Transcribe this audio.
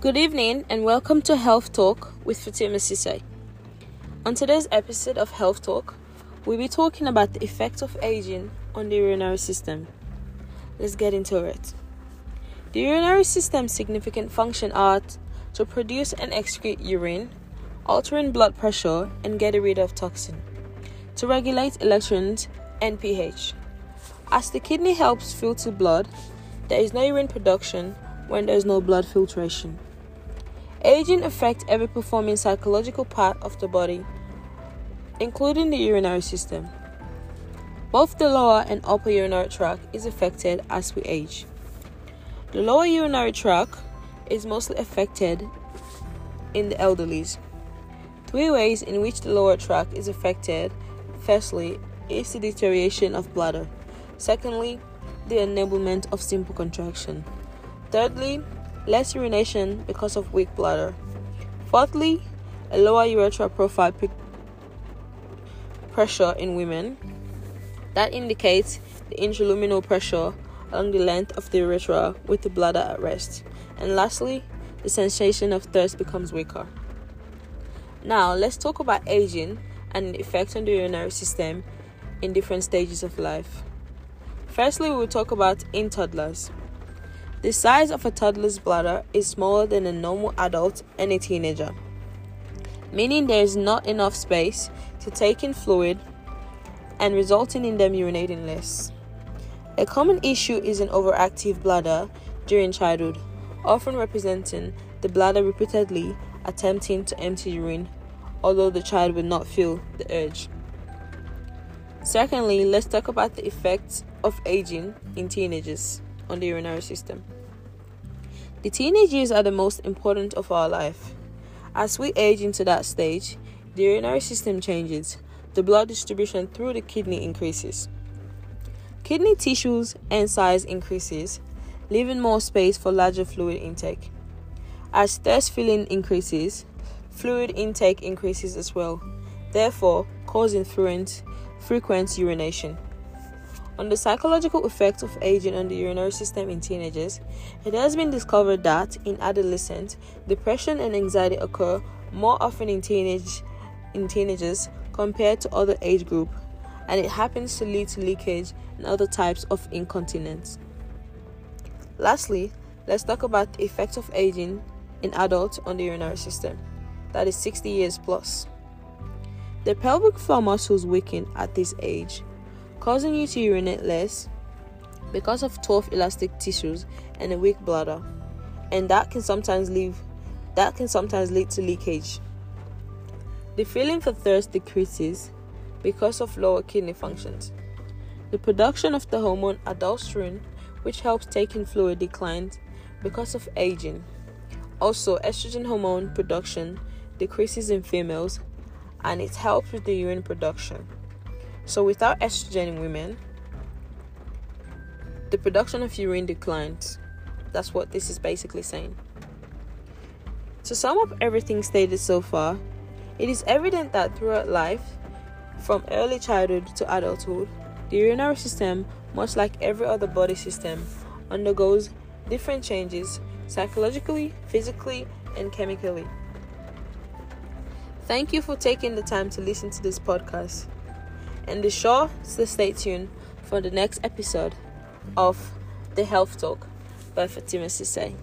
Good evening and welcome to Health Talk with Fatima Sise. On today's episode of Health Talk, we'll be talking about the effect of aging on the urinary system. Let's get into it. The urinary system's significant function are to produce and excrete urine, altering blood pressure and get rid of toxin, to regulate electrons and pH. As the kidney helps filter blood, there is no urine production when there is no blood filtration. Aging affects every performing psychological part of the body, including the urinary system. Both the lower and upper urinary tract is affected as we age. The lower urinary tract is mostly affected in the elderlies. Three ways in which the lower tract is affected firstly is the deterioration of bladder, secondly, the enablement of simple contraction, thirdly, less urination because of weak bladder. Fourthly, a lower urethral profile pressure in women. That indicates the intraluminal pressure along the length of the urethra with the bladder at rest. And lastly, the sensation of thirst becomes weaker. Now, let's talk about aging and the effect on the urinary system in different stages of life. Firstly, we will talk about in toddlers. The size of a toddler's bladder is smaller than a normal adult and a teenager, meaning there is not enough space to take in fluid and resulting in them urinating less. A common issue is an overactive bladder during childhood, often representing the bladder repeatedly attempting to empty urine, although the child will not feel the urge. Secondly, let's talk about the effects of aging in teenagers on the urinary system. The teenage years are the most important of our life. As we age into that stage, the urinary system changes, the blood distribution through the kidney increases. Kidney tissues and size increases, leaving more space for larger fluid intake. As thirst feeling increases, fluid intake increases as well, therefore causing frequent, frequent urination. On the psychological effects of aging on the urinary system in teenagers, it has been discovered that in adolescents, depression and anxiety occur more often in teenage in teenagers compared to other age group, and it happens to lead to leakage and other types of incontinence. Lastly, let's talk about the effects of aging in adults on the urinary system, that is 60 years plus. The pelvic floor muscles weaken at this age causing you to urinate less because of tough elastic tissues and a weak bladder, and that can sometimes leave that can sometimes lead to leakage. The feeling for thirst decreases because of lower kidney functions. The production of the hormone aldosterone, which helps take in fluid, declines because of aging. Also, estrogen hormone production decreases in females and it helps with the urine production. So, without estrogen in women, the production of urine declines. That's what this is basically saying. To sum up everything stated so far, it is evident that throughout life, from early childhood to adulthood, the urinary system, much like every other body system, undergoes different changes psychologically, physically, and chemically. Thank you for taking the time to listen to this podcast and be sure to stay tuned for the next episode of the Health Talk by Fatima Sise.